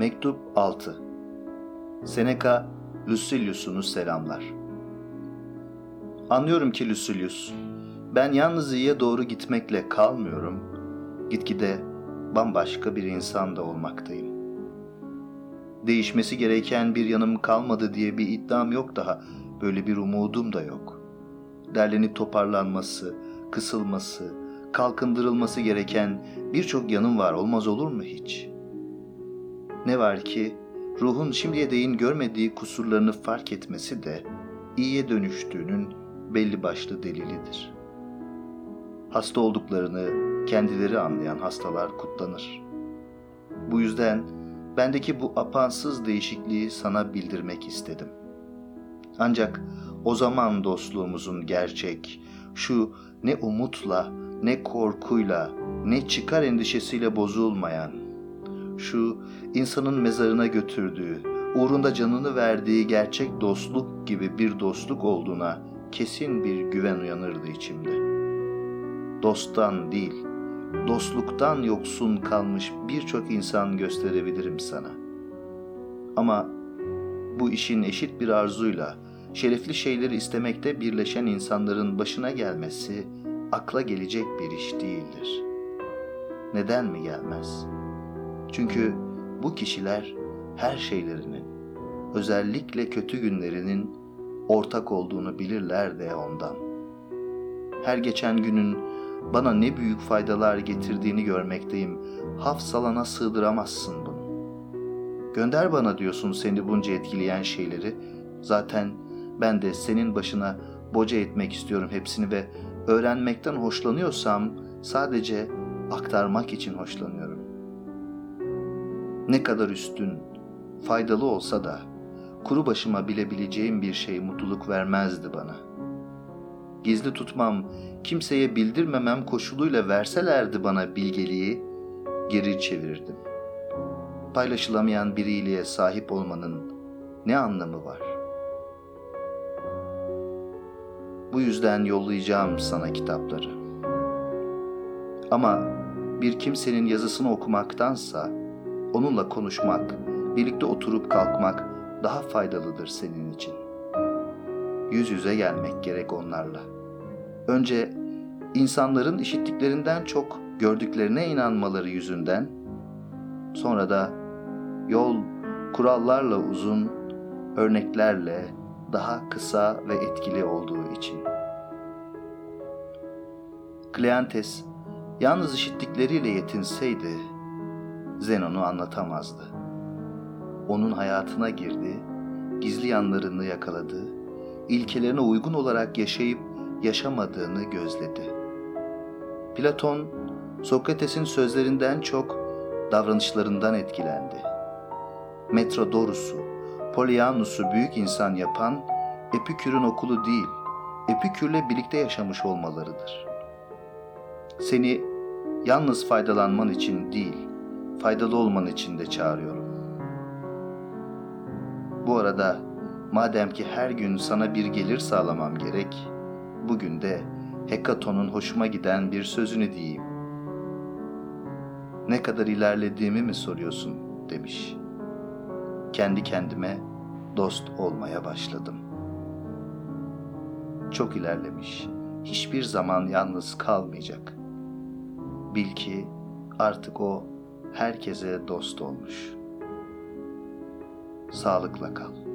Mektup 6 Seneca, Lucilius'unu selamlar. Anlıyorum ki Lucilius, ben yalnız iyiye doğru gitmekle kalmıyorum, gitgide bambaşka bir insan da olmaktayım. Değişmesi gereken bir yanım kalmadı diye bir iddiam yok daha, böyle bir umudum da yok. Derlenip toparlanması, kısılması, kalkındırılması gereken birçok yanım var olmaz olur mu hiç? Ne var ki ruhun şimdiye değin görmediği kusurlarını fark etmesi de iyiye dönüştüğünün belli başlı delilidir. Hasta olduklarını kendileri anlayan hastalar kutlanır. Bu yüzden bendeki bu apansız değişikliği sana bildirmek istedim. Ancak o zaman dostluğumuzun gerçek, şu ne umutla, ne korkuyla, ne çıkar endişesiyle bozulmayan, şu insanın mezarına götürdüğü, uğrunda canını verdiği gerçek dostluk gibi bir dostluk olduğuna kesin bir güven uyanırdı içimde. Dosttan değil, dostluktan yoksun kalmış birçok insan gösterebilirim sana. Ama bu işin eşit bir arzuyla, şerefli şeyleri istemekte birleşen insanların başına gelmesi akla gelecek bir iş değildir. Neden mi gelmez? Çünkü bu kişiler her şeylerinin, özellikle kötü günlerinin ortak olduğunu bilirler de ondan. Her geçen günün bana ne büyük faydalar getirdiğini görmekteyim. Hafsalana sığdıramazsın bunu. Gönder bana diyorsun seni bunca etkileyen şeyleri. Zaten ben de senin başına boca etmek istiyorum hepsini ve öğrenmekten hoşlanıyorsam sadece aktarmak için hoşlanıyorum. Ne kadar üstün, faydalı olsa da kuru başıma bilebileceğim bir şey mutluluk vermezdi bana. Gizli tutmam, kimseye bildirmemem koşuluyla verselerdi bana bilgeliği, geri çevirirdim. Paylaşılamayan bir iyiliğe sahip olmanın ne anlamı var? Bu yüzden yollayacağım sana kitapları. Ama bir kimsenin yazısını okumaktansa onunla konuşmak, birlikte oturup kalkmak daha faydalıdır senin için. Yüz yüze gelmek gerek onlarla. Önce insanların işittiklerinden çok gördüklerine inanmaları yüzünden, sonra da yol kurallarla uzun, örneklerle daha kısa ve etkili olduğu için. Kleantes yalnız işittikleriyle yetinseydi Zenon'u anlatamazdı. Onun hayatına girdi, gizli yanlarını yakaladı, ilkelerine uygun olarak yaşayıp yaşamadığını gözledi. Platon, Sokrates'in sözlerinden çok davranışlarından etkilendi. Metrodorus'u, Polyanus'u büyük insan yapan Epikür'ün okulu değil, Epikür'le birlikte yaşamış olmalarıdır. Seni yalnız faydalanman için değil, faydalı olman için de çağırıyorum. Bu arada madem ki her gün sana bir gelir sağlamam gerek, bugün de Hekaton'un hoşuma giden bir sözünü diyeyim. Ne kadar ilerlediğimi mi soruyorsun demiş. Kendi kendime dost olmaya başladım. Çok ilerlemiş, hiçbir zaman yalnız kalmayacak. Bil ki artık o herkese dost olmuş. Sağlıkla kal.